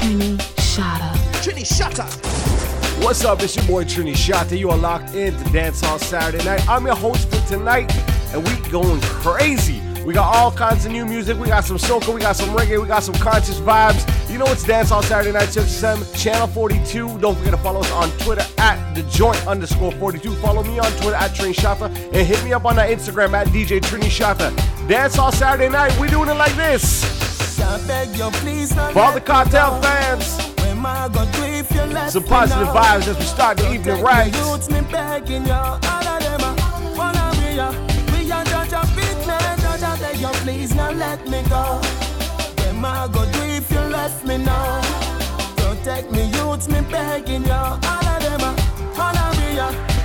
Trini Shatta. Trini Shatta. What's up? It's your boy Trini Shatta. You are locked in to Dance Hall Saturday Night. I'm your host for tonight, and we going crazy. We got all kinds of new music. We got some soca, we got some reggae, we got some conscious vibes. You know it's Dance Hall Saturday Night, 6 7, Channel 42. Don't forget to follow us on Twitter at the joint underscore 42. Follow me on Twitter at Trini Shatta and hit me up on that Instagram at DJ Trini Shatta. Dance Hall Saturday Night, we doing it like this. For all the cartel fans, some positive vibes as we start the evening right. Uh, uh, uh, please now let me go. Where I go do if you left me now? Protect me, youths, me begging you. All of them, are, all of me,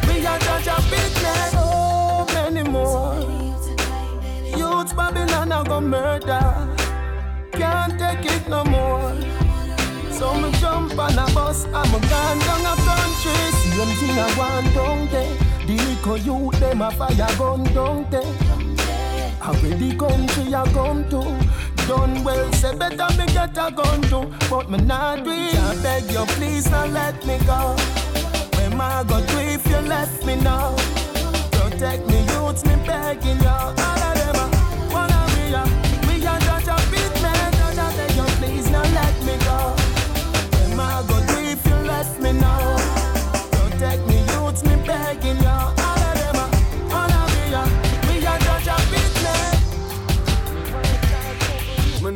we are judge a business. So oh, many more. Youths, Babylon, I go murder. Can't take it no more. So me jump on a bus, I'm a gone down a country. Same thing I want down there. The youth, them a fire gun down there. How the country I come to? Done well, say better me get a gun to. But me not do it. I beg you, please not let me go. Where I go do if you left me now? Protect me, youths, me begging you. All of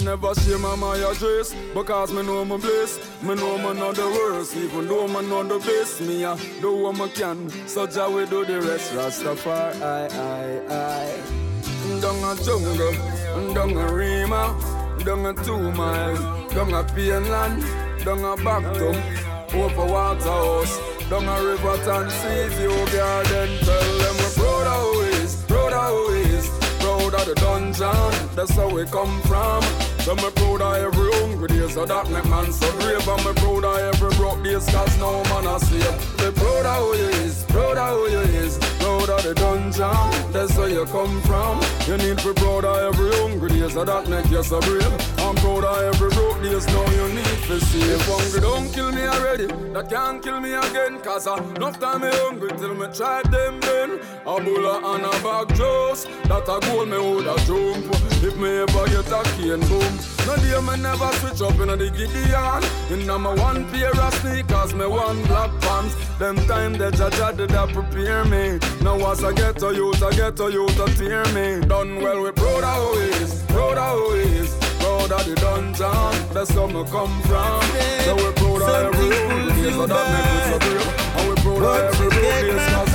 never share my my address. Because me know me bliss. Me know me not the worst. Even though me not the best Me a do what me can. So Jah we do the rest. Rastafari I, I, I. Down a jungle. Down a Rema. Down a two mile. Down a Painland Down a Bactum Over Waterhouse Down a Riverton Seaview Garden Tell them we proud is. Proud proud of the dungeon, that's how we come from. So me proud of every hungry day, so that make man so brave. And me proud of every broke days, cause no man a slave. Me proud of who you is, proud of who you is, proud of the dungeon, that's where you come from. You need to be proud of every hungry day, so that make you so brave. I'm proud of every broke now you need to see. If hungry don't kill me already, that can't kill me again, cause I enough time me hungry till me try them then. A bulla and a bag juice, that a goal me woulda jump. If me ever get a cane boom, no day me never switch up inna the Gideon. Inna my one pair of sneakers, me one black pants. Them time the judge did that prepare me. Now as I get to youth, I get to youth to tear me. Done well, we proud of who is, proud of. Proud of the dungeon, that's where me come from. So we proud of every road, yes, that make so brave. And we proud of every road, yes,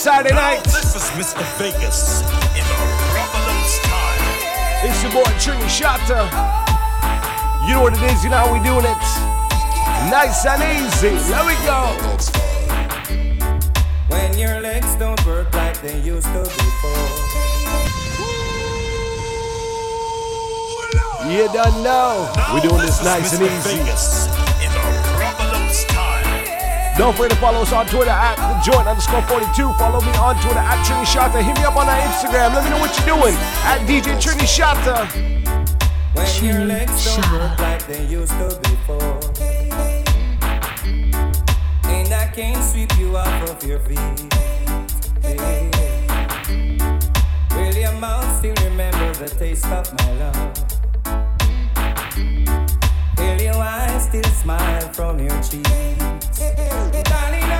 Saturday Night. This is Mr. Vegas in the It's your boy Trini Shatta. You know what it is, you know how we doing it. Nice and easy. Let we go. When your legs don't work like they used to before. You don't know. We're doing this nice and easy. Don't forget to follow us on Twitter at the joint underscore 42. Follow me on Twitter at Trini Shatta. Hit me up on our Instagram. Let me know what you're doing at DJ Trini Shatta. When your legs don't work like they used to before. And I can't sweep you off of your feet. Hey. Will your mouth still remember the taste of my love? Still smile from your cheeks? Darling,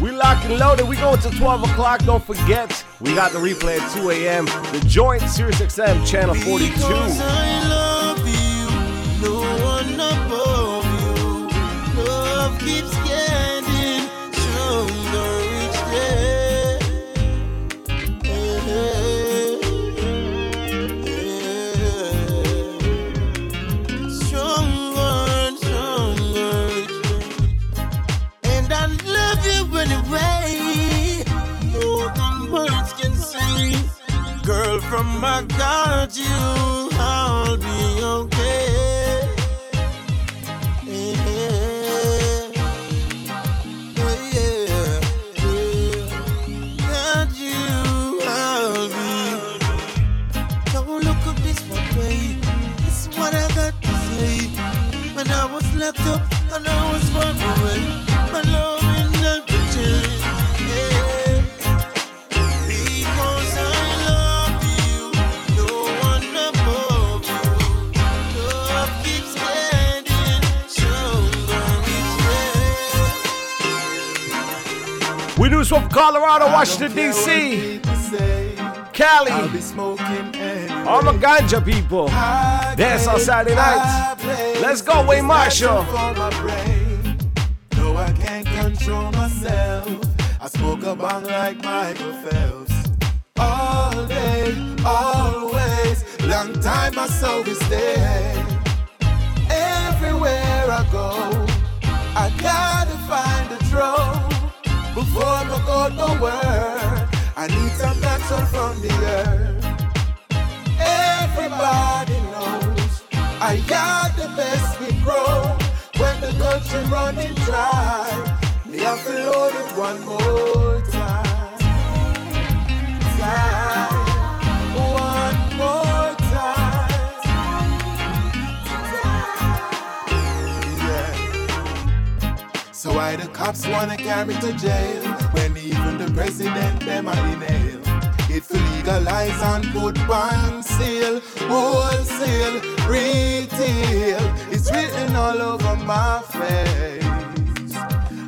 We lock and loaded. We go until 12 o'clock. Don't forget, we got the replay at 2 a.m. The joint Sirius XM channel 42. I got you, I'll be okay. Yeah, yeah, yeah. You, I'll be. Don't look at this what I got to say. When I was locked up and I was far away. From Colorado, Washington, D.C. Cali. All the ganja people. Dance on Saturday night. Let's go, Wayne Marshall. No, I can't control myself. I smoke a bong like Michael Phelps. All day, always. Long time my soul is there. Everywhere I go, I gotta find a drone. Before I go work, I need some natural from the earth. Everybody knows I got the best we grow. When the country running dry, me have to load it one more time. time. So why the cops wanna carry to jail when even the president them are in for legalize and put one seal, wholesale, retail. It's written all over my face.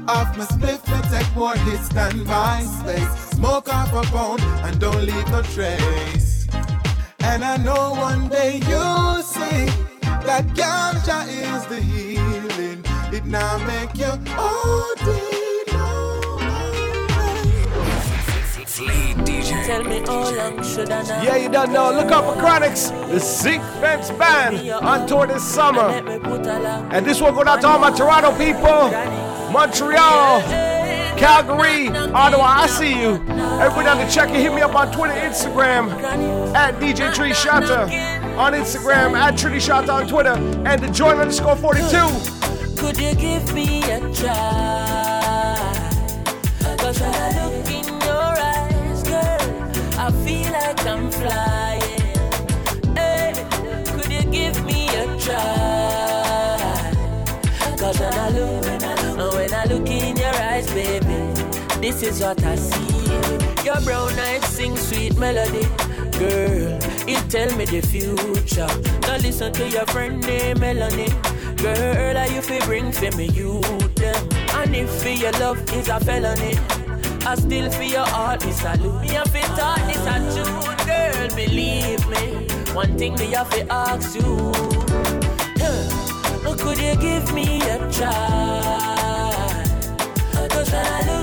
Off my spliff, me take more hits than my space. Smoke off a pound and don't leave no trace. And I know one day you'll see that ganja is the healing. It now make you OD. Tell me how long should I Yeah, you don't know. Look up for Chronixx, the Zinc Fence Band, on tour this summer. And this one going out to all my Toronto people, Montreal, Calgary, Ottawa. I see you. Everybody on the check it. Hit me up on Twitter, Instagram, at DJ Tree Shatta. On Instagram, at Trini Shatta on Twitter, and the join underscore 42. Could you give me a try? Cause when I look in your eyes, girl, I feel like I'm flying. Hey, could you give me a try? Cause when I look, and when I look in your eyes, baby, this is what I see. Your brown eyes sing sweet melody. Girl, it tell me the future. Now listen to your friend named Melanie. Girl, are you fi bring for me you them? And if for your love is a felony, I still for your heart me salute. Me have to talk this a tune, girl. Believe me, one thing me have to ask you. Huh, could you give me a try? Cause I look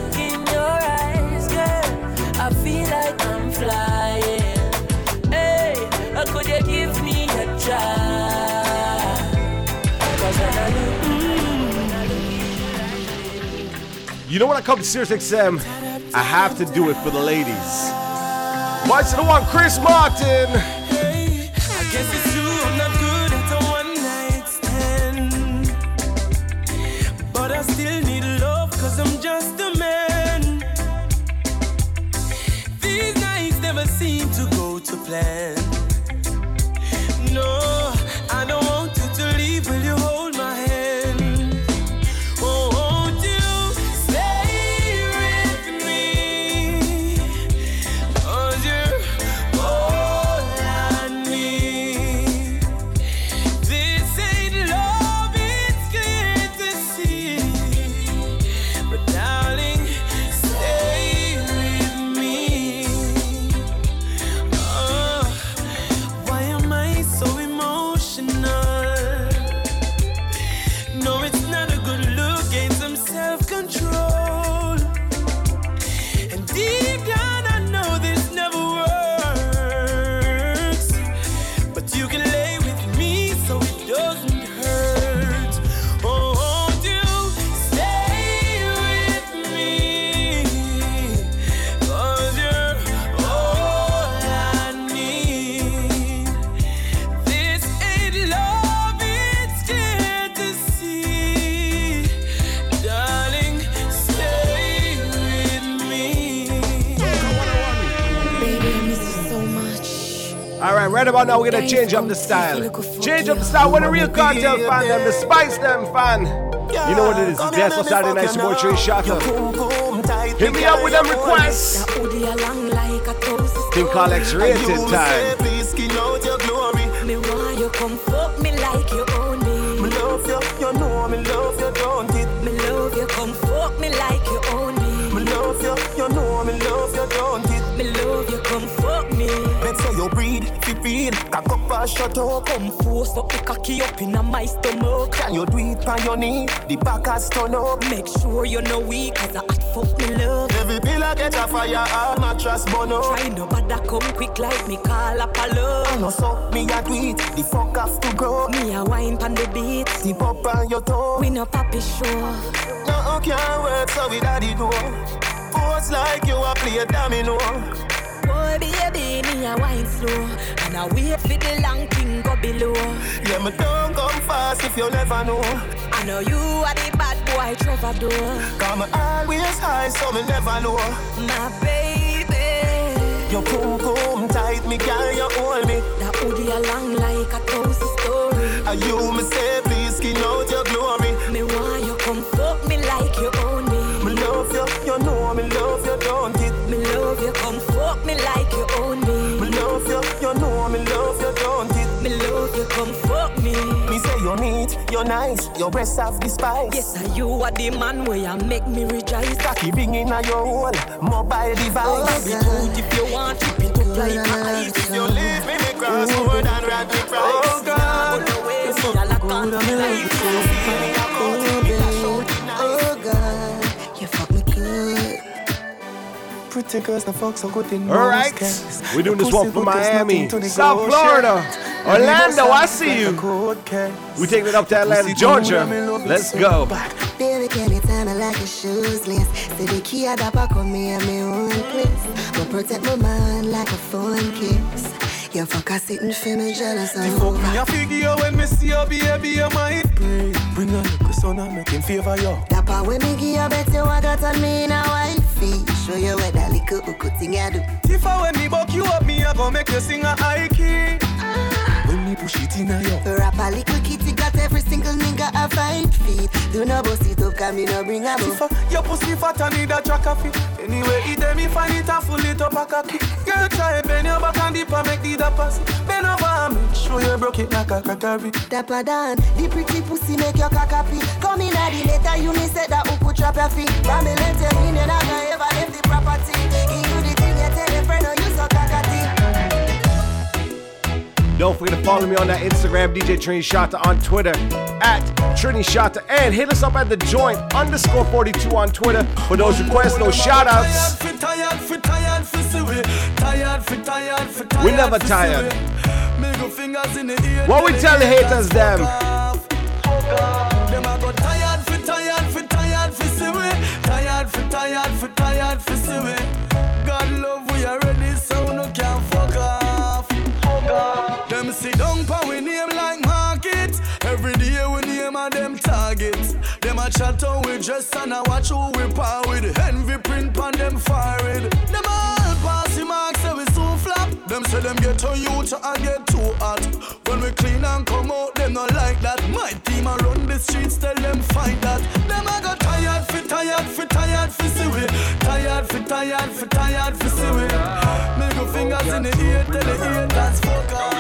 You know when I come to Sirius XM, I have to do it for the ladies. What's the one, Chris Martin? About now, we're gonna change up the style. Change up the style. When the real cartel fan, them, the Spice them fan. You know what it is? Dance on Saturday night. Boy Trey Shatta. Hit me up with them requests. That hoodie along like a toast. Team Call X-rated time. Cock up and shut up. Come force up the cocky up in my stomach. Can you do it on your knee? The back has turn up. Make sure you know weak cause I hot fuck me love. Every pillar get a fire, all mattress burn up. Try no bother come quick like me call up a love. No so me a do it, the fuck have to go. Me a wine pan the beat. Tip pop on your toe. We no papi show. No can't work so we daddy do. Pose like you a play a domino. Baby, me a wine slow. And I wait for the long thing go below. Yeah, me don't come fast if you never know. I know you are the bad boy Trevor door. Come always high so me never know. My baby. Your boom boom tight, me girl, you hold me. That hoodie along like a toast story. And you me say please skin out nice, your breasts have the spice. Yes, are you are the man where you make me rejoice. Cocky bring in your own mobile device. Be good if you want, it up like ice. If you leave me, me cross more than rapid price. Oh God, Put away me a lock on life. Oh pretty girls, the fuck so good in All right, we're doing this Pussy one from good, there's Miami, nothing South. Florida, Orlando. I see you. We taking it up to Atlanta, Georgia. Let's go. Baby, can you tell me like your shoes list? Say the key I dap come me and me own place. But protect my mind like a phone kiss. You fuck a sitting for me jealous and Fuck me a figure when me see your baby, you might pray. Bring a little son and make him favor you. That part when me give you bet you I got on me in a wifey. Show you what that little hookah thing I do. If I when me buck you up, me I go make you sing a high key. Me push it in a you. Rap a little kitty got every single nigga a five feet. Do no bust it up, cause me no bring a If. I, your pussy fat and need a track of it. Anyway, it them me find it and full it up a cocky. Girl, try bend your back and dip and make the pass. Bend over me, show you broke it like a crackery. Dapper Dan, the pretty pussy make your cock happy. Come in at the later, you me said that who could trap your feet. Me let you in, you not ever leave the property. Don't forget to follow me on that Instagram, DJ Trini Shata on Twitter, at Trini Shata, and hit us up at the joint underscore 42 on Twitter for those requests, those shout outs. We. Never tired. What we tell the haters, them? Tired, fi tired, we. God love we so no can a chat how oh, we dress and a watch who we par with. Envy print pan them forehead. Them all pass the mark say we so flop. Them say them get on you to and get too hot. When we clean and come out, them not like that. My team a run the streets, tell them fight that. Them a go tired, fi tired, fi tired, fi see we. Tired, fi tired, fi tired, fi see we. Middle fingers in the ear, tell the ear that's fuck off.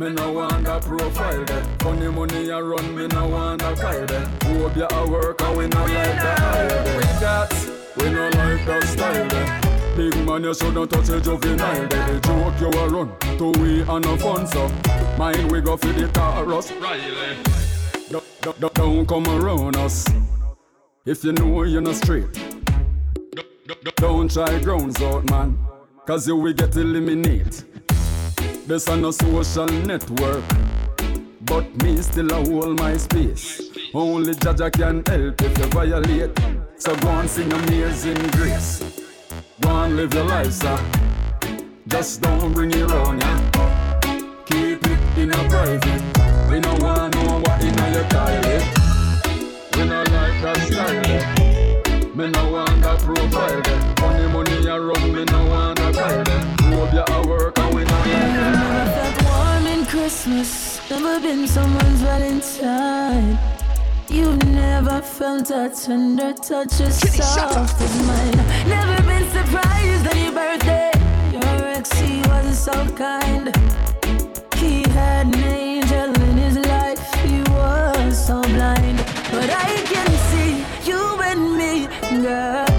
Me no want that profile there. Funny money a run, me no want that kyle there. Hope you a work and we not like that. With that, we no like that style there. Big man, you shouldn't touch a juvenile there. The joke you a run to we and no fun so. Mind we go for the chorus. Riley. Don't, don't, don't- don't come around us. If you know you're not straight. Don't try grounds out, man. Cause you will get eliminated. This on a social network. But me still a hold my space. Only Jaja can help if you violate. So go and sing amazing grace. Go and live your life, sir. Just don't bring it round, yeah. Keep it in a private. We no want know what in your toilet. We no like that style. Me no want that profile. Money, money I run, me no want a kyle there. You a work and we not like that. Never felt warm in Christmas, never been someone's Valentine. You've never felt a tender touch as soft as mine. Never been surprised on your birthday. Your ex, he wasn't so kind. He had an angel in his life, he was so blind. But I can see you and me, girl.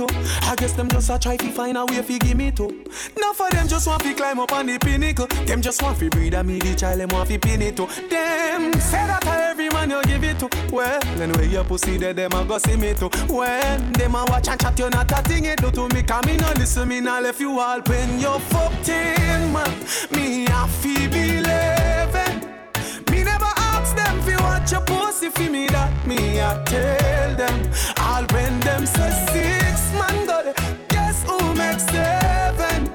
I guess them just a try to find a way fi give me to. Now for them just want fi climb up on the pinnacle. Them just want fi breed and me the child them want fi pin it to. Them say that to every man you give it to. Well, anyway your pussy there them a go see me to. When them a watch and chat you not a thing it do to me. Come me no listen me now left you all when you fucked in man. Me a fi believe Me never ask them fi watch your pussy fi me that me a tell them. I'll when them say makes seven?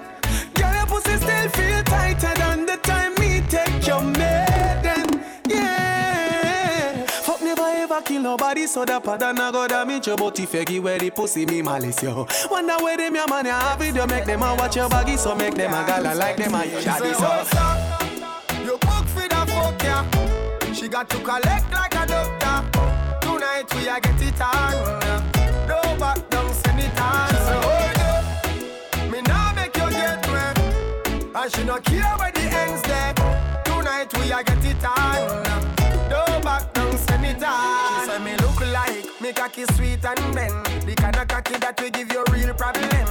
Girl your pussy still feel tighter than the time me take your maiden. Yeah. Fuck never ever kill nobody, so that pattern a go damage your body. Feggy where the pussy me malice yo. Wonder where them your ya have video make them a watch your baggy, so make them a gala like them a your shabby so. You book for the fuck ya. She got to collect like a doctor. Tonight we a get it on. And she no care where the ends there. Tonight we a get it on. No back down, send it on. She say me look like me cocky sweet and bend. The kind of cocky that will give you real problem.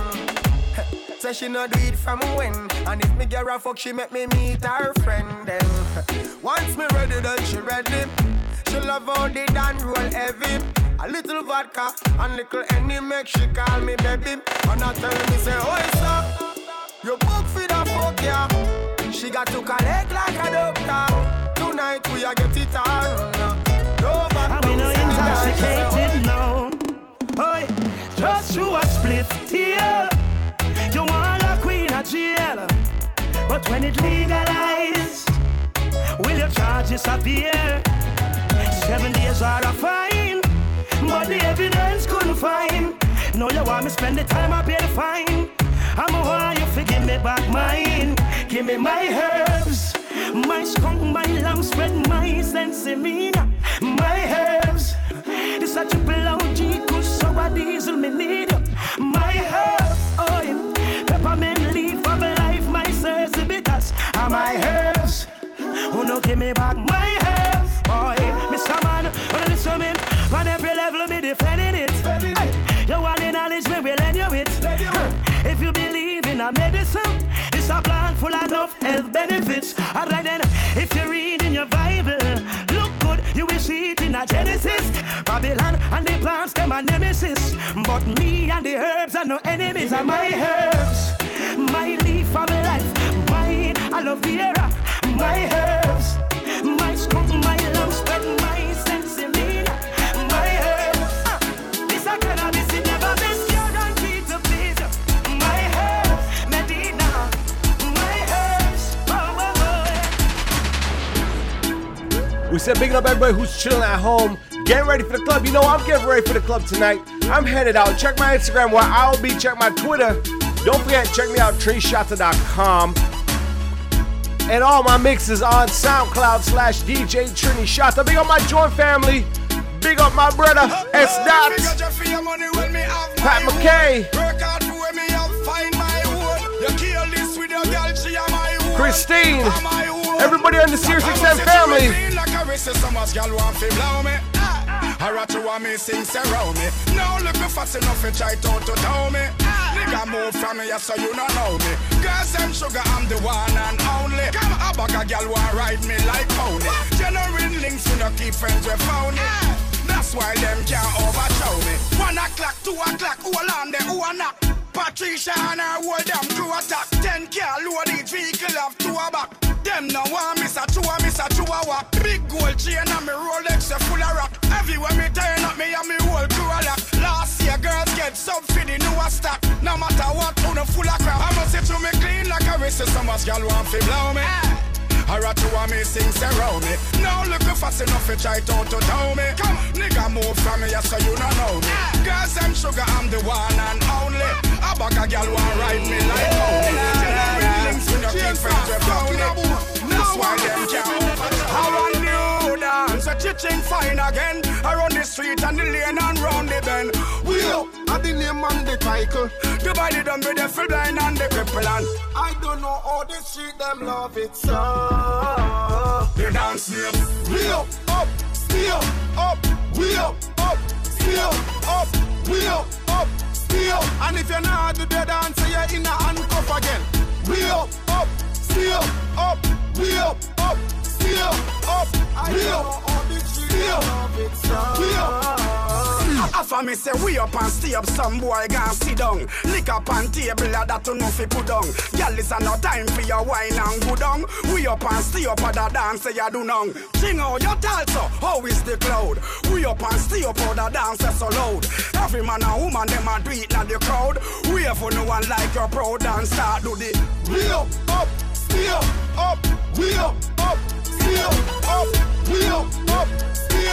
Say she no do it from when And if me get her fuck she make me meet her friend then Once me ready then she ready She love how the dan roll heavy A little vodka and little any make she call me baby And I tell me say oh sir You book for the fuck yeah She got to collect like a doctor Tonight we a get it on No back I'm in down, a send it on. She say, intoxicated now. Oi, just you a split tear. You want a queen of jail, but when it legalized, will your charges appear? Seven days are a fine, but the evidence couldn't find. No, you want me to spend the time I pay the fine. I'm a want you me back mine. Give me my herbs, my skunk, my lamb spread, my sensimilla, my herbs. This a triple OG, kush, so a diesel me need. My herbs, oh yeah. Peppermint leaf of life, my because of my herbs. Who no give me back my herbs, boy. Mr. Man, wanna listen me? On every level, me defending it. Hey, You want the in a medicine, it's a plant full of health benefits. Alright then, if you read in your Bible, look good, you will see it in a Genesis. Babylon and the plants, them are my nemesis. But me and the herbs are no enemies. Are my herbs, my leaf of life, my aloe vera, my herbs, We said big up everybody who's chilling at home, getting ready for the club. You know I'm getting ready for the club tonight. I'm headed out. Check my Instagram where I'll be. Check my Twitter. Don't forget, check me out, trinishata.com. And all my mixes on SoundCloud slash DJ Trini Shata. Big up my joint family. Big up my brother S. Dot, Pat McKay, Work hard for when me have find my own. You kill this with your girl, she am my own. Christine, everybody on the Sirius XM family. A racist, some us gal want fi blow me. I rat to want me sing surround me. Now look me fast enough to try to to tell me. Nigga move from me, so you don't know me. Girls them sugar, I'm the one and only. A bag a gal want ride me like pony. Genuine links, we no keep friends with phony. That's why them can't overthrow me. One o'clock, two o'clock, hold on them, who a knock. Patricia and her hold them crew attack. Ten car load each vehicle have two a back. Them no want miss a two a miss a two a walk. Big gold chain and me Rolex a full of rock. Everywhere me turn up me and me whole crew a lock. Last year girls get sub for the newer stock. No matter what, who no full of crap. I must say to me clean like a wrist. Some us gal want fi blow me. I rat to want me sing surround me. Now look me fast enough to try to to tell me. Come, nigga move from me, yeah, so you don't know me. Ah. Girls them sugar, I'm the one and only. A bag a gal want ride me like pony. Genuine links with your keep friends with phony. That's why them can't I want new dance, a chiching fine again. Around the street and the lane and round the bend. We up, At the name and the title. The body done with the full blind and the cripple and I don't know how the street them love it so. The dance name. We up, up, we up, up, we up, up, we up, up, we up, up, steal. And if you're not do the dance, you're in a handcuff again. We up, up, steal, up, we up, up, steal, up, we steal, we up. After me say we up and stay up, some boy gon' sit down. Lick up on table, that to know fi put down. Girl, it's no time for your wine and go down. We up and stay up at the dance, you do none. Sing out your talso, how is the cloud? We up and stay up at the dance, so loud. Every man and woman, them a do it, not the crowd. We for no one like your proud and start do the. We up, up, stay up, up, we up, up, stay up, up, up,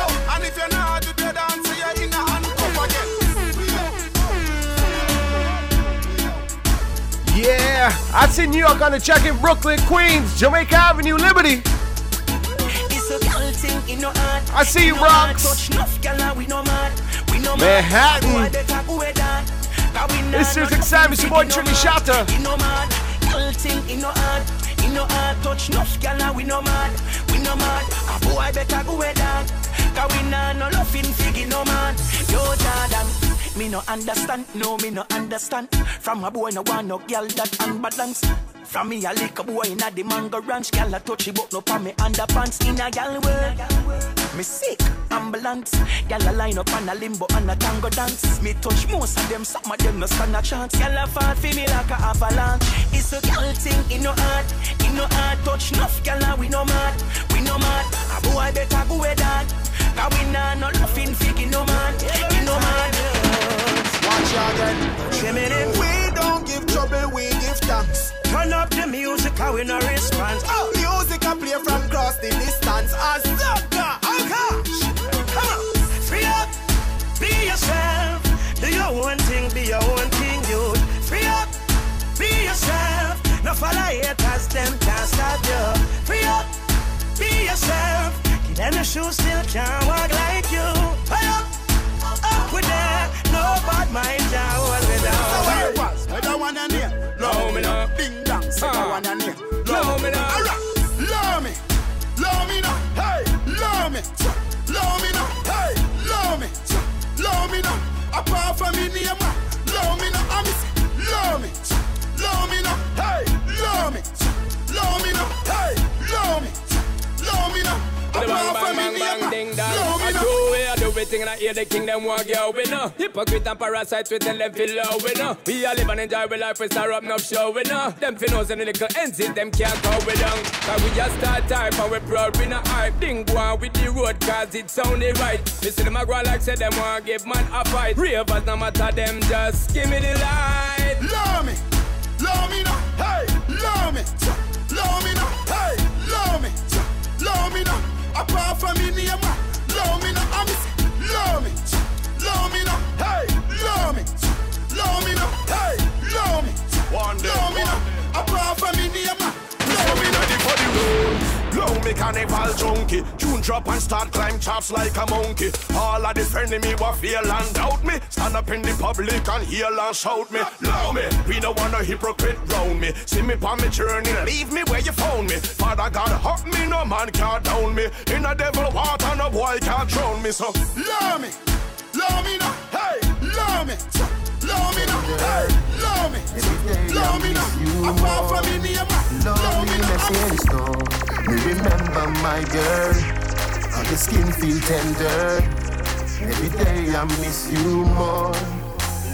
up. And if you're not do the dance, you're in a handcuff again. Yeah, I see New York on the check in Brooklyn, Queens, Jamaica Avenue, Liberty. It's a girl thing in no heart. I see you, No Bronx. Touch enough girl we no mad. We no Manhattan. mad. Boy, better go with that. 'Cause we nah This is exciting, it's your boy nothing, Trini we no mad. Shatta. No. Girl touch and we no mad. We no mad. A boy better go with that. 'Cause we nah no loving figgy no man. Yo Jordan. Me no understand, no me no understand. From a boy no want no girl that unbalance. From me I like a boy inna the mango ranch, girl a touchy but no pa me underpants in a gal world. Me sick, ambulance. Gal a line up on a limbo and a tango dance. Me touch most of them, some of them no stand a chance. Gal a fall for me like a avalanche. It's a gal thing in no heart, in no heart. Touch enough gal and we no mad, we no mad. A boy better go with that. Cause we nah no loving fig no man, in no man. Watch again. Feminine. We don't give trouble, we give thanks. Turn up the music, how we no response. Oh, music I play from across the distance. As sucker, your own thing, be your own king, you. Free up, be yourself. No follow haters, them can't stop you. Free up, be yourself. Give them a shoe, still can't walk like you. Hey up, up with that. No bad mind, can't hold me So down. where it was? Where the one and here? Love me now. Ding dong, say the Ah. one and here. Love me now. Alright, love me. Love me now. Hey, love me. Love me now. Hey, love me. Love me now. Apart from me name, love me now. I'm love me. Love me now. Hey, love me. Love me now. Everything and I hear the king them want girl we know. Hypocrite and parasites we tell them feel low we know. We all live and enjoy we life we start up no show we know. Them finnos and the little ends them can't go we down. Cause we just start type and we proud we not hype. Ding go on with the road cause it sounded right. Me see them a go like say them want give man a fight. Ravers no matter them just give me the light. Love me, love me now, hey, love me, love me now, hey, love me, love me now. Apart from me ah, love me now, I'm love me, love me now, hey, love me, love me now, hey, love me, One day, love me now. Apart from me name, ah, love me now. Blow me carnival junkie. Tune drop and start climb chops like a monkey. All of the me what feel and doubt me. Stand up in the public and heal and shout me. Love me. We don't want a hypocrite round me. See me on me journey. Leave me where you found me. Father God help me. No man can't down me. In a devil water no boy can't drown me. So Love me, love me now, hey, love me, love me now, hey, love me, love me now. Apart from me ah, love me now. In store. Me remember my girl. How your skin feel tender. Every day I miss you more.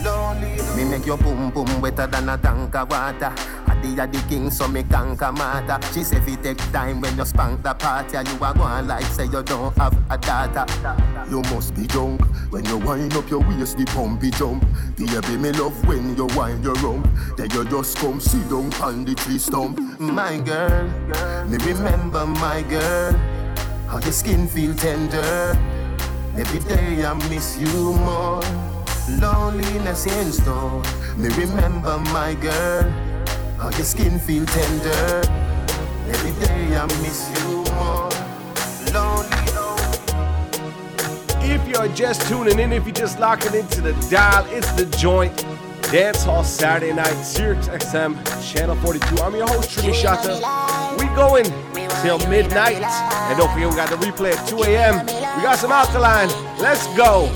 Lonely. Me make your boom boom wetter than a tank of water. The a the king, so me conquer matter. She say fi take time when you spank the party, and you a go on like say you don't have a daughter. You must be drunk when you wind up your waist, the pumpy jump. The baby, me love when you wind your rump. Then you just come sit down on the tree stump. My girl, me remember my girl. How your skin feel tender. Every day I miss you more. Loneliness in store. Me remember my girl. How your skin feel tender. Every day I miss you more. Lonely. If you're just tuning in, if you're just locking into the dial, it's the joint. Dance Hall Saturday night, Sirius XM, Channel 42. I'm your host, Trini Shata. We going till midnight. And don't forget, we got the replay at 2 a.m. We got some alkaline. Let's go.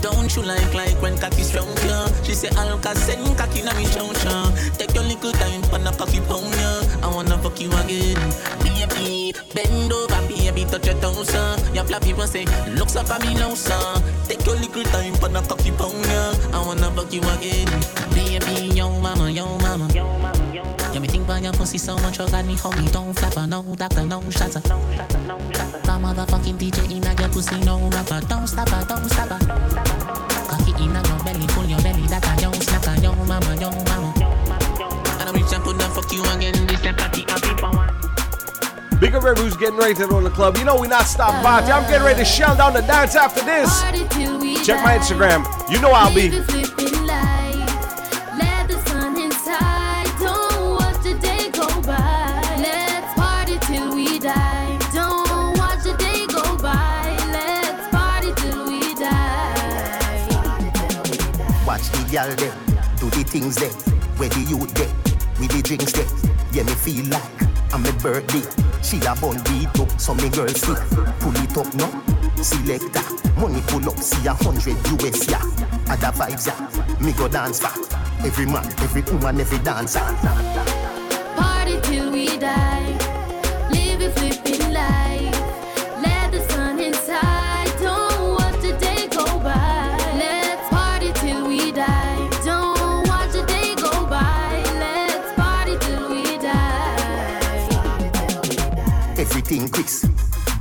Don't shoe like like when cocky strong yeah. She say Alka send cocky na me chow chow. Take your little time for the cocky pound yeah. I wanna fuck you again. Baby, bend over, baby, touch your toes uh. Your flappy one say, looks up at me now son. Take your little time for the cocky pound yeah. I wanna fuck you again. Baby, yo mama, yo mama, yo mama. Yeah, me think about your pussy so much, you got me homie. Don't flap her, no doctor, no shatter. The motherfucking DJ in your pussy, no rapper. Don't stop her, don't stop her. Cocky mama, yo mama. And I reach and put the fuck you again, this a party happy power. Big up who's getting ready to roll the club. You know we not stop party. I'm getting ready to shell down the dance after this. Check my Instagram. You know I'll be. Let the sun inside. Don't watch the day go by. Let's party till we die. Don't watch the day go by. Let's party till we die. Watch the gal them, the things them, where the youth them, with the drinks them. Yeah, me feel like I'm a birthday. She a bun beat up, so me girl stick. Pull it up no, selector. Money pull up, see a hundred US yeah. Other vibes yeah, me go dance for. Every man, every woman, every dancer. Party till we die.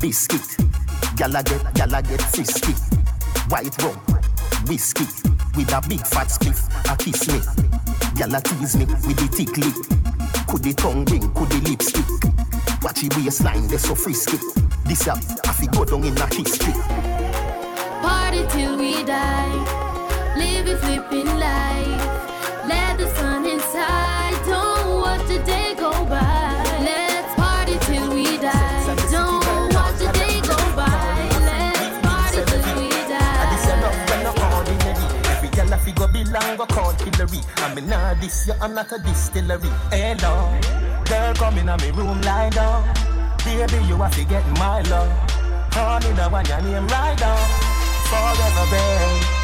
Biscuit. Gala get, gala get frisky. White rum, whiskey, with a big fat spliff. A kiss me, gala tease me with the thick lip. Could the tongue ring, could the lipstick? Watch the waistline, they so frisky. This up, I fi go down in a history. Party till we die. Live a flipping life. Let the sun inside. Don't watch the day go fi go call Hillary. I mean nah this you I'm not a distillery. Hello, girl come in me room lie down. Baby you have to get my love. Honey the one your name right down. Forever babe.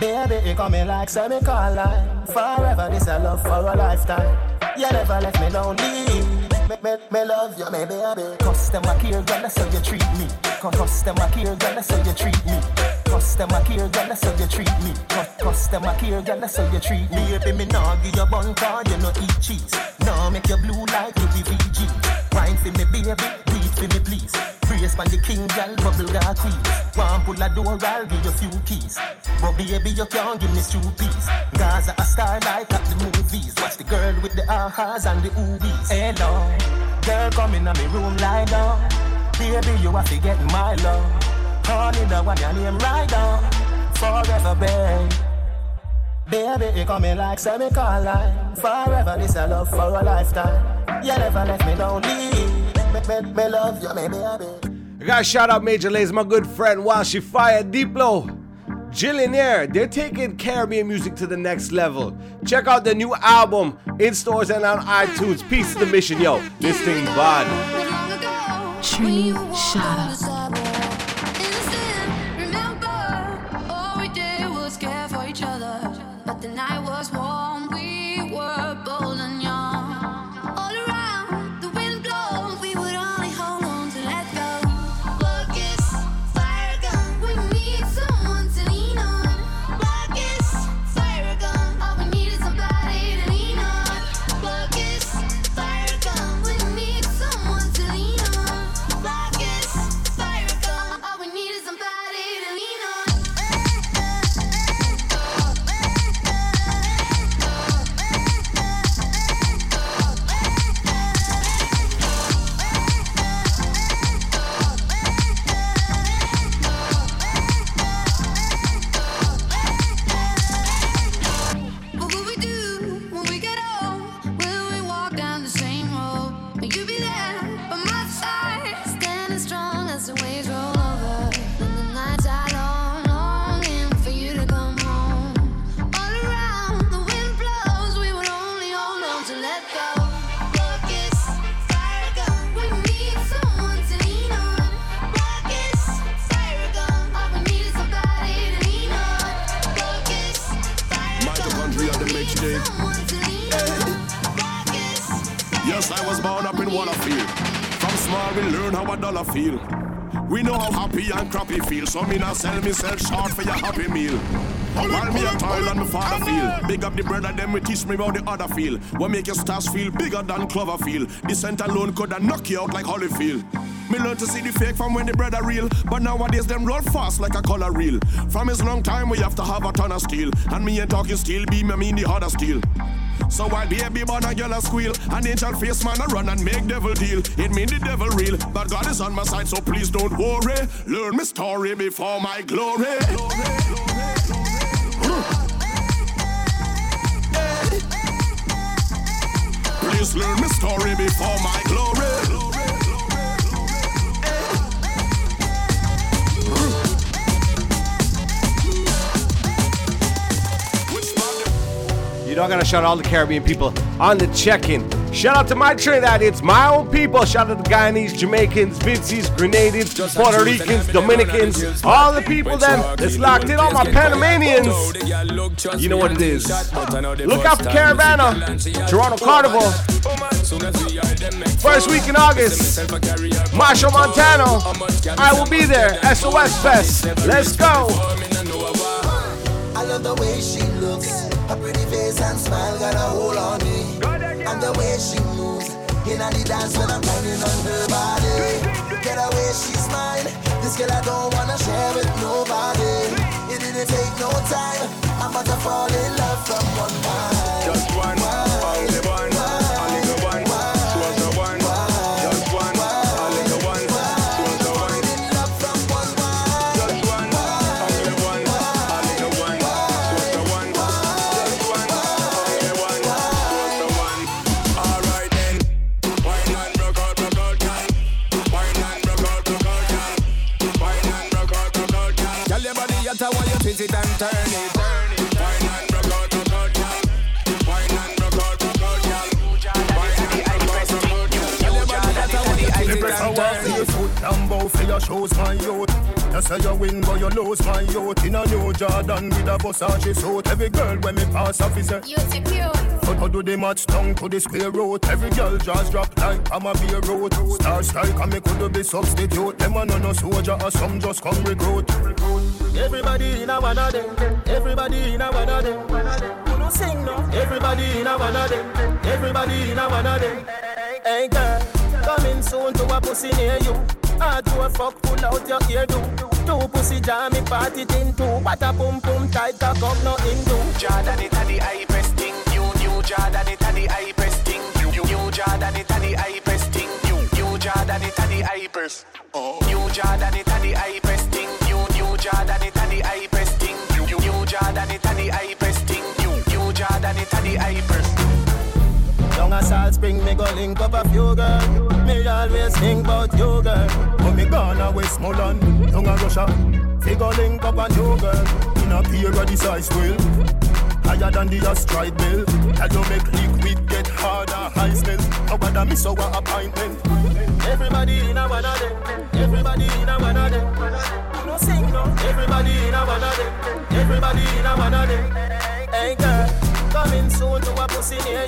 Baby, you coming like semi-colline Forever, this a love for a lifetime You never left me lonely Me, me, me love you, me baby Customer care, girl, that's how you treat me Cu- Customer care, girl, that's how you treat me Customer care, girl, that's how you treat me. Cu- Customer care, girl, that's how you treat me. Baby, me nah give you bun card, you no eat cheese. Nah make you blue like you be VG Wine for me, baby, breathe for me, please. Brace pan the king, girl, bubble got queen. One pull a door, I'll give you few keys. But baby, you can't give me two piece Gaza a star like at the movies. Watch the girl with the ahas and the oobies. Hello, girl, come in me room, lie down. Baby, you have to get my love Honey, the one your name right down Forever, babe Baby, you coming like semi-colline Forever, this a love for a lifetime You never left me lonely Me, me, me love you, me baby I gotta shout out Major Lazer, my good friend, Walshy Fire Diplo. Jillionaire, they're taking Caribbean music to the next level. Check out the new album in stores and on iTunes. Peace to the mission, yo. This thing bad. Trini, shut up. Learning what I feel. From small we learn how a dollar feel. We know how happy and crappy feel, so me not sell myself short for your happy meal. While me a toil and my father feel. Big up the brother, them we teach me about the other feel. What make your stars feel bigger than Cloverfield The scent alone could have knock you out like Holyfield. Me learn to see the fake from when the bread are real. But nowadays them roll fast like a color reel. From his long time we have to have a ton of steel And me ain't talking steel beam, I mean the harder steel so while baby born a girl a squeal, an angel face man a run and make devil deal. It mean the devil real, but God is on my side, so please don't worry. Learn my story before my glory. Please learn my story before my glory. Know, I gotta shout out all the Caribbean people on the check-in. Shout out to my Trinidad, it's my own people. Shout out to the Guyanese, Jamaicans, Vincies, Grenadians, Puerto Ricans, Dominicans, all the people then that's locked in, all my Panamanians. You know what it is. Look out for Caravana, Toronto Carnival. First week in August, Marshall, Montana. I will be there. SOS Fest. Let's go. I love the way she looks. Her pretty face and smile got a hold on me. And the way she moves. In the dance when I'm grinding on her body. Get away, she's mine. This girl I don't wanna share with nobody. It didn't take no time. I'm about to fall in love from one night. Versace suit. Every girl when me pass off is a But how do they match down to the square root? Every girl just drop like I'm a beer road. Star strike and me could be substitute. Them a no no soldier or some just come recruit. Everybody in a one of them. Everybody in a one of them. You no sing no. Everybody in a one of them. Everybody in a one of them. Hey girl, coming soon to a pussy near you. Hard to a fuck, pull out your ear do. Two pussy jam me party tin two. What a pum pum tight cock up no Hindu. Jordan it a the high press thing. New new Jordan it a the high press thing. New new Jordan it a the high press thing. New new Jordan it a the high press. Oh. New Jordan it a the high press thing. New new Jordan it a the high press thing. New new Jordan it a the high press thing. New new Jordan it a the high press. Down a Salt Spring, me go link up a few girl. Me always think about you, girl. When me gone a Westmoreland, down a Russia. Fi go link up a new girl. In a peer of the size will. Higher than the astride bill. Tell you make liquid get harder, high smell. Nobody miss our appointment. Everybody in a one of them. Everybody in a one of them. No sing no. Everybody in a one of them. Everybody in a one of them. Hey girl, coming soon to a pussy near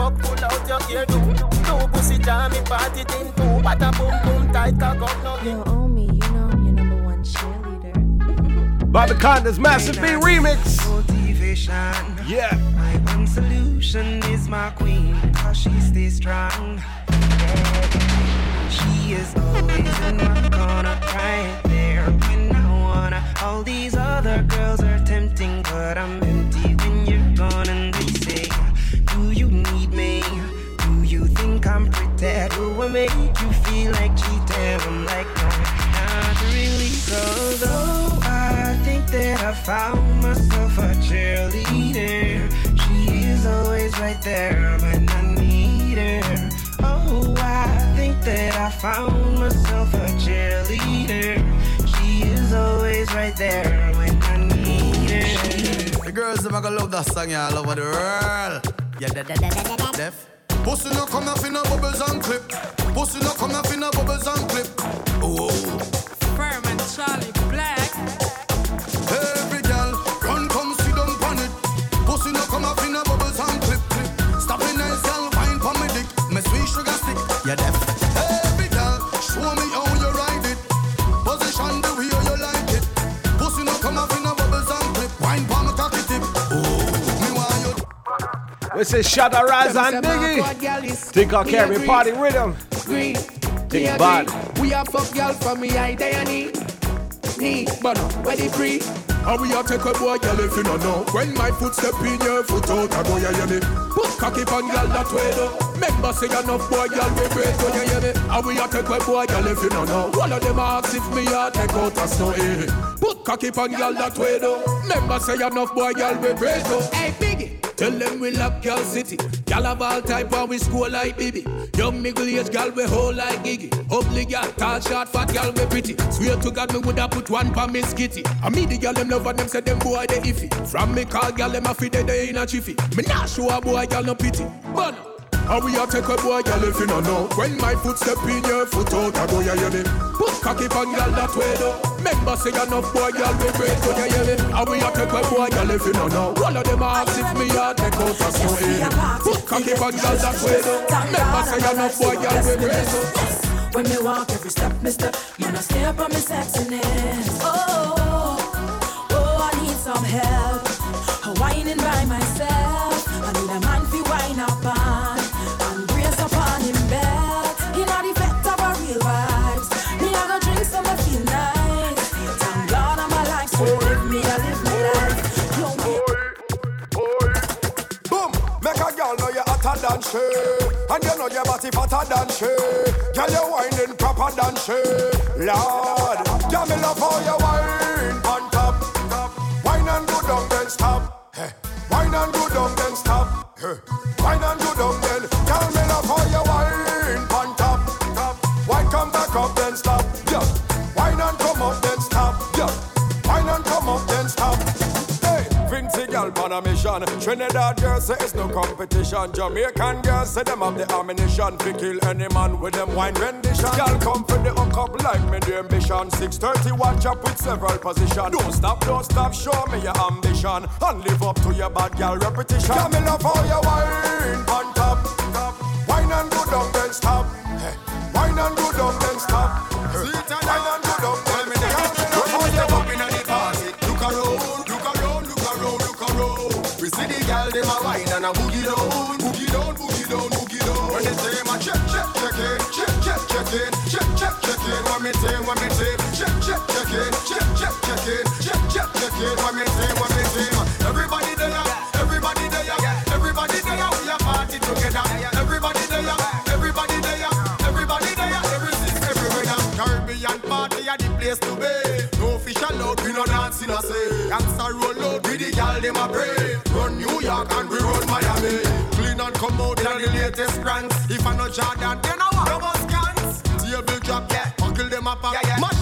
fuck, pull out your ear do. Two pussy jam me party thing too. What a boom boom tight cock up no Yo, Omi, you know I'm your number one cheerleader. Bobby Konders' Massive B remix. Motivation. Yeah. My one solution is my queen, cause she stays strong. She is always in my corner, right there when I wanna. All these other girls are tempting, but I'm empty I make you feel like cheating? I'm like, no, not really. Cause oh, I think that I found myself a cheerleader. She is always right there when I need her. Oh, I think that I found myself a cheerleader. She is always right there when I need her. The girls them a gonna love that song yeah, all over the world. Yeah, da, da, da, da, da, Def. Pussy no come up in a bubbles and clip. Pussy no come up in a bubbles and clip. Oh, Firm and Charlie Black. every girl run come sit down on it. Pussy no come up in a bubbles and clip. clip. Stop it nice girl, wine for me dick. Me sweet sugar We say shut a rise and diggy. Think I'll carry party rhythm. Green. Think bad. We are fuck girl from me eye day and knee. Knee, but where the free? How we a take a boy, girl, if you don't know. When my foot step in your foot out, I go, yeah, yeah, me. Put cocky on, girl, that way, though. Remember, say enough boy, girl, we break, go, yeah, yeah, me. How we a take a boy, girl, if you don't know. All of them ask if me a take out a snow, eh. Put cocky on, girl, that way, though. Remember, say enough boy, girl, we break, go. Hey, Biggie. Tell them we love girl city. Gal of all type and we school like baby. Young middle age gal we whole like Iggy. Ugly gal, tall, short, fat gal we pretty. Swear to God me woulda put one for Miss Kitty. I meet the gal them love and them say them boy they iffy. From me call gal them a fi they they in a chiffy. Me nah show a boy gal no pity. But how we a take a boy, girl, if you don't know? When my foot step in your foot out, I go, yeah, yeah, me Put cocky on, girl, that way, though. Remember, say enough boy, girl, we break, go, yeah, yeah, me How we a take a boy, girl, if you don't know? All of them ask if me a take out a snow, eh Put cocky on, girl, that way, though. Remember, say enough boy, girl, we break, go When me walk every step, me step Man, I stay up on me sexiness. Oh, oh, I need some help than she, and you know your body fatter than she. Girl, you whining proper than she. Lord, girl, me love how you whine on top. Wine and go down, then stop. Wine and go down, then stop. Wine and go down, then. Trinidad girls say it's no competition. Jamaican girls say them have the ammunition. Fi kill any man with them wine rendition. Girl come for the hook up like me the ambition. 630 watch up with several position. Don't stop, don't stop, show me your ambition. And live up to your bad girl repetition. Girl, me love how you wine on top, top. Wine and go down, then stop. Wine and go down, then stop. Check, check, check it, check, check, check it, check, it. What me say, what me say. Everybody there, everybody there, everybody there. We a party together. Everybody there, everybody there, everybody there. Everything, everywhere. Caribbean party a the place to be. No fish allowed, we no dance in a say. Gangsta roll out with the gal dem a pray. Run New York and we run Miami. Clean and come out in the latest brands. If I no Jordan, then I Yeah.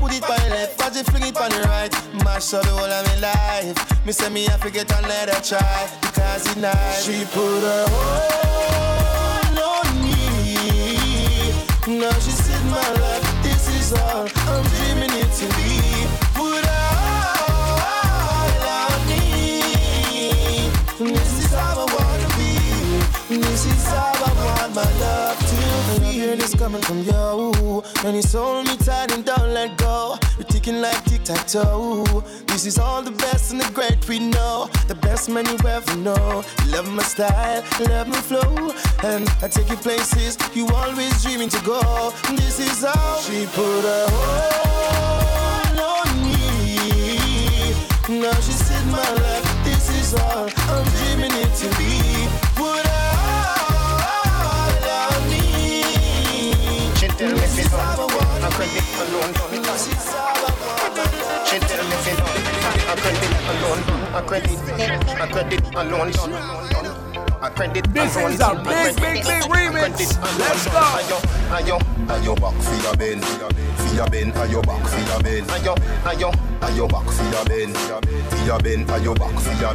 Put it on the left, I just fling it on the right. Mash up the whole of my life. Me say me I forget and let her try because it nice. She put her hold on me. Now she said my life, this is all I'm dreaming it to be. Coming from you, and it's hold me tight and don't let go. We're ticking like tic tac toe. This is all the best and the great we know, the best man you ever know. Love my style, love my flow, and I take you places you always dreaming to go. This is how she put her hold on me. Now she said my life, this is all I'm dreaming it to be. Credit alone done. She tell me fi done, I credit alone done. I credit, I credit alone done. I credit. This is a big, big, big remix. Let's go. Back for your ben, for your ayo back for your ben, ayo, ayo, ayo back for your ben, for your ayo back for your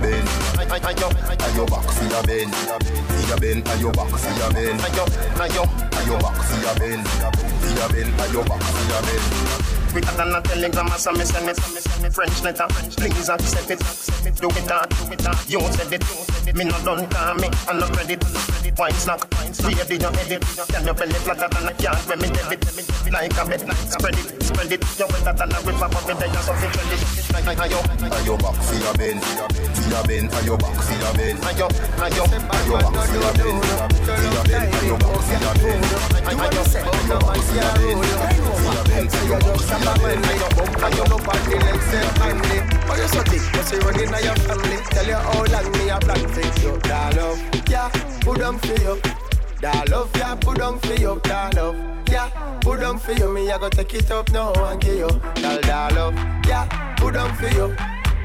ayo back for your ben, for your ayo back for your ben, ayo, ayo, ayo back for your ben, for your ayo back for your ben. Quicker than a telegram, as me send it, send it, French letter. Please accept it, accept it, do it that, do it that. You said it, you said it. Me no done call me, I no credit, wine snack, ready your edit. Can your belly flatter than a can? When me debit, like a bed, spread it, spread it. You wetter than a river, but me there you something credit. Ayo, ayo back for your ben, for your ben, ayo back for your ben, ayo, ayo, ayo back for your ben, for your ben, ayo back for your ben, ayo, ayo back for your ben, for your ben, ayo back for your ben. Oh, you so thick, but you running on your family. Tell you how long me a plan for you. Da love, yeah, put on for you. Da love, yeah, put on for you. Da love, yeah, put on for you. Me I go take it up now and give you. Da da love, yeah, put on for you.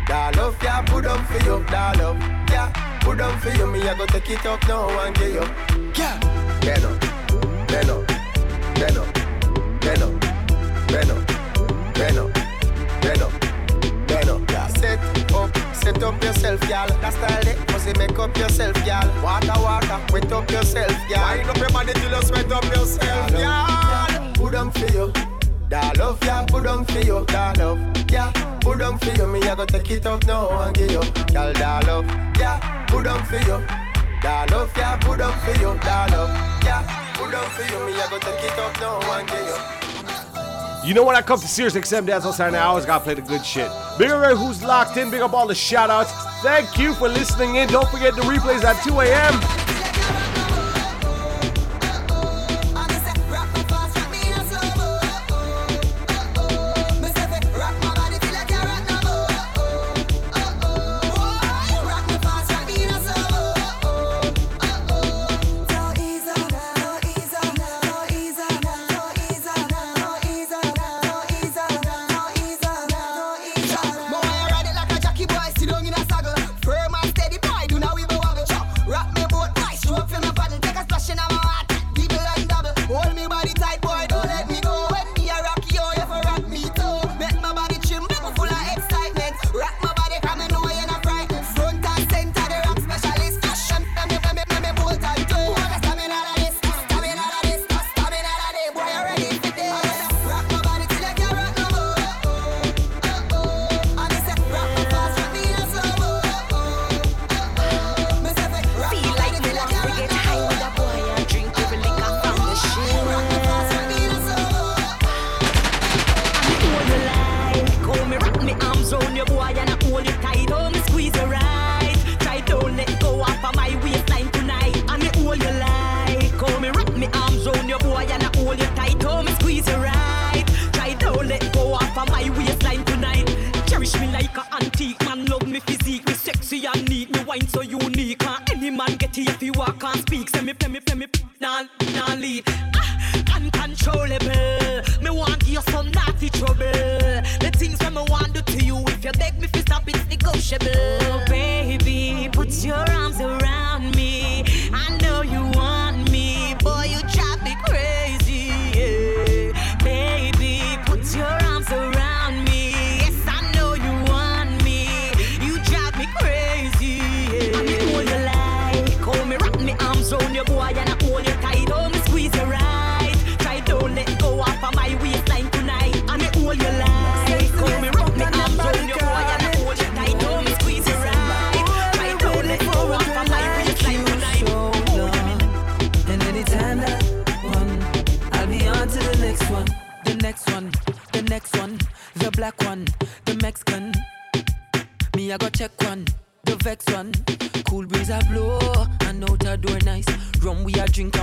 Da love, yeah, put on for you. Da love, yeah, put on for you. Me I go take it up now and give you. Yeah, bend up, bend up, up, up, bend up. Bend up, bend up, bend up, yeah. Set up, set up yourself, y'all. That's style it. Must you make up yourself, y'all. Water, water, wet up yourself, y'all. Wind up your body till you sweat up yourself, y'all. Put on for you. Da love, yeah, put on for you. Da love, yeah, put on for you. Me, I go take it up now and give you. Y'all, da love, yeah, put on for you. Da love, yeah, put on for you. Da love, yeah, put on for you. Me, I go take it up now and give you. You know when I come to Sirius XM Dance on Saturday, I always gotta play the good shit. Big up who's locked in, big up all the shout outs. Thank you for listening in. Don't forget the replays at 2 a.m.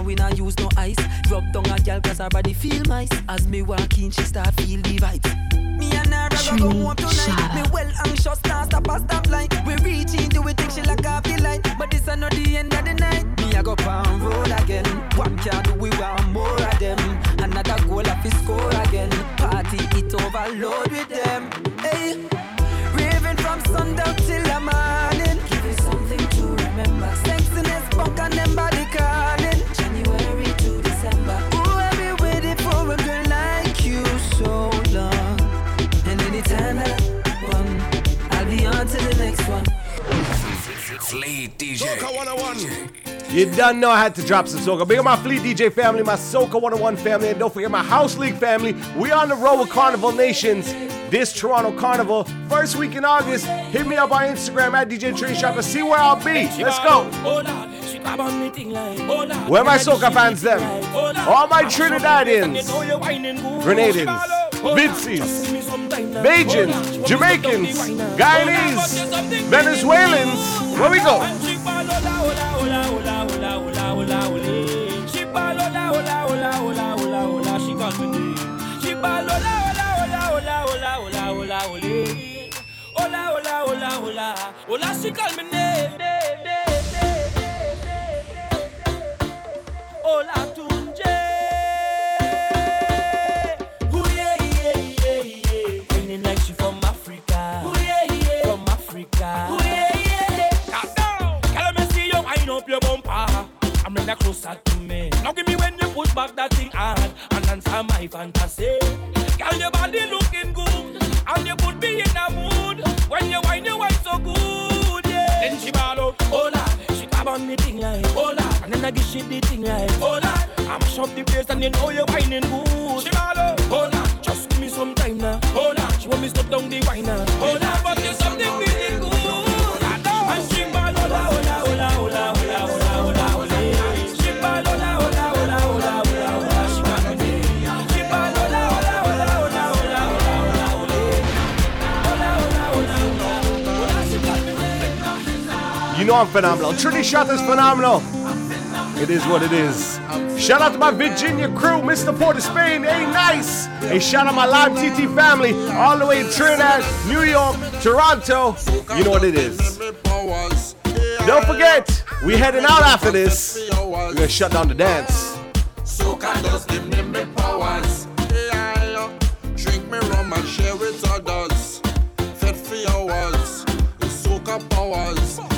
we and we not use no ice. Rub down a gal cause her body feel nice. As me walk in, she start feel the vibes. Me and her a go home tonight. Me well anxious, now stop a stop line. We reach into it, think she like off the line. But this is not the end of the night. Me I go pound road again. One can do we want more of them. Another goal of his score again. Party it overload with them. Hey, raving from sundown till the morning. Give you something to remember. Sexiness bump next Fleet DJ. Soca 101. You done know I had to drop some soca. Big up my Fleet DJ family, my Soca 101 family, and don't forget my House League family. We on the road with Carnival Nations this Toronto Carnival. First week in August, hit me up on Instagram at DJ Tree Shop to see where I'll be. Let's go. Where my soca fans them? All my Trinidadians, Grenadians, Vincies, Bajans, Jamaicans, Guyanese, Venezuelans. Where we go? Hola, hola, Now give me when you push back that thing hard and answer my fantasy. Girl, your body looking good. And you put me in a mood when you whine, you whine so good, yeah. Then she ball out, oh lord, she grab on me thing like, oh lord, and then I give she the thing like, oh lord, I'm shop the place and you know you whining good. She ball out, oh lord, just give me some time now, oh lord, she want me stop down the wine now, oh lord, I'm phenomenal. Trinity Shot is phenomenal. It is what it is. Shout out to my Virginia crew, Mr. Port of Spain. Hey, nice. Hey, shout out my live TT family, all the way in Trinidad, New York, Toronto. You know what it is. Don't forget, we heading out after this. We're gonna shut down the dance. Soca does give me me powers. Drink me rum and share with others. Fed for hours. Powers.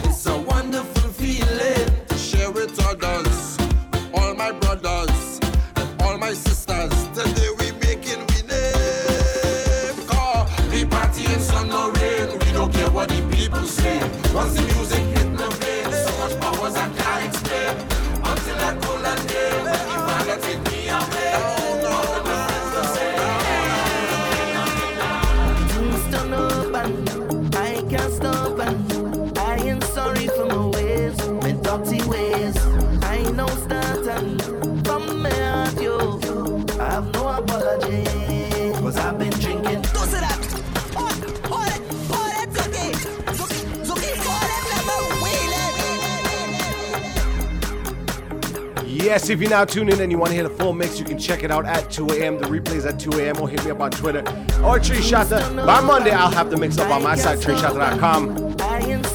Yes, if you're now tuning in and you want to hear the full mix, you can check it out at 2 a.m. The replay's at 2 a.m. or hit me up on Twitter or Tree Shotta. By Monday, I'll have the mix up on my site, treeshotta.com.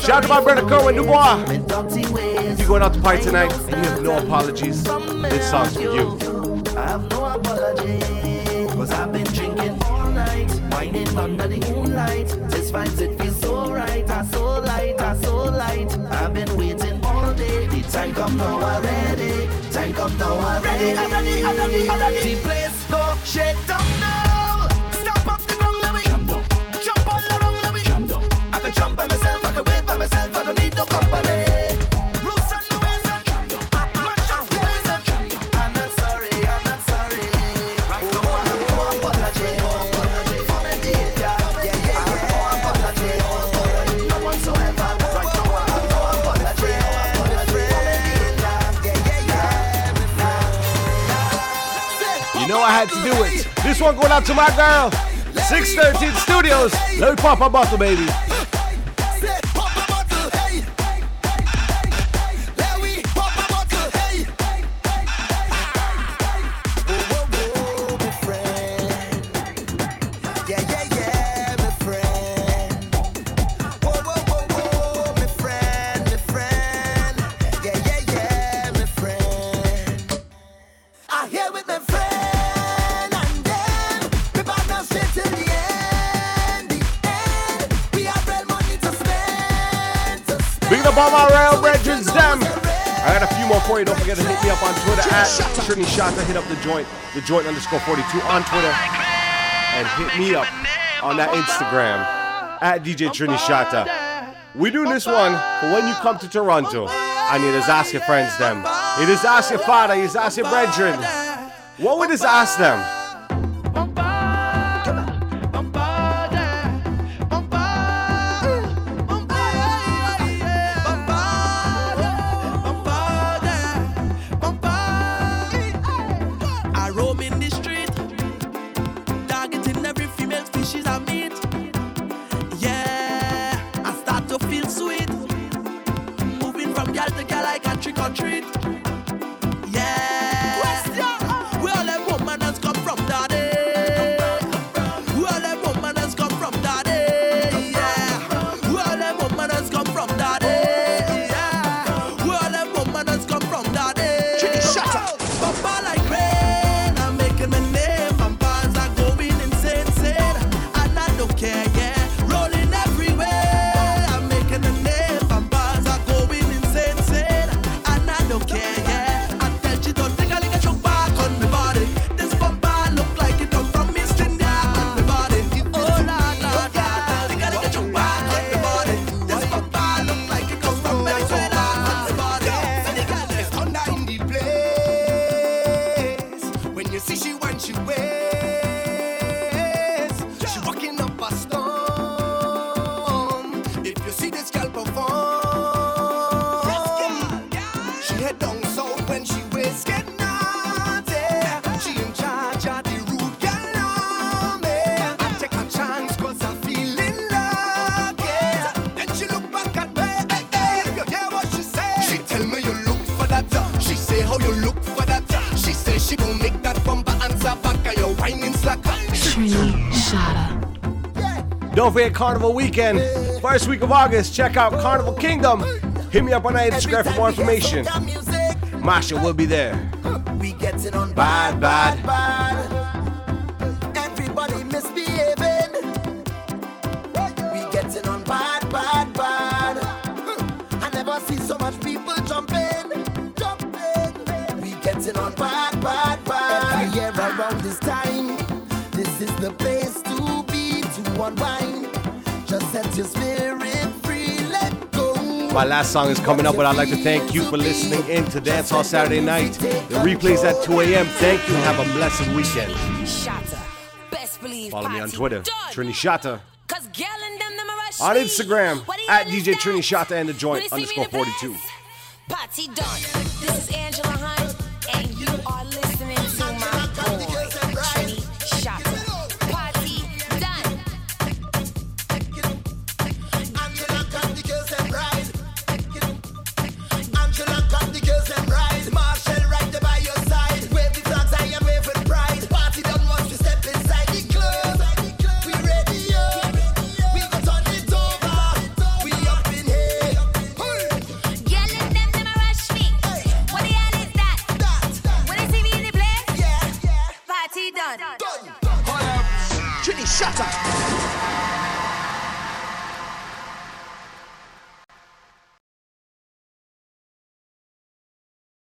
Shout out to my brother Kerwin Du Bois. If you're going out to party tonight and you have no apologies, this song's for you. I have no apology. Cause I've been drinking all night, whining under the moonlight. Vibes, it Come now already. I'm ready, I'm ready, I'm ready. The place go shake down This one going out to my girl, 613 Studios. Let me pop a bottle, baby. Trinity shots hit up the joint, the joint underscore 42 on Twitter. And hit me up on that Instagram at DJ Trini Shata. We do this one for when you come to Toronto. I need to ask your friends them. It is ask your father, it is ask your brethren. What would you ask them? She gon' make that answer back at your whining slacker. Shada. Don't forget Carnival Weekend, first week of August. Check out Carnival Kingdom. Hit me up on Instagram for more information. Masha will be there. We getting on bad, bad. bad. is the place to be to unwind. Just set your spirit free, let go. My last song is coming up, but I'd like to thank you for listening in to Dance Hall Saturday night. The replay's at 2 a.m. Thank you. Have a blessed weekend. Follow me on Twitter, Trini Shatta. On Instagram, at DJ Trini Shatta and the joint underscore 42. Party done.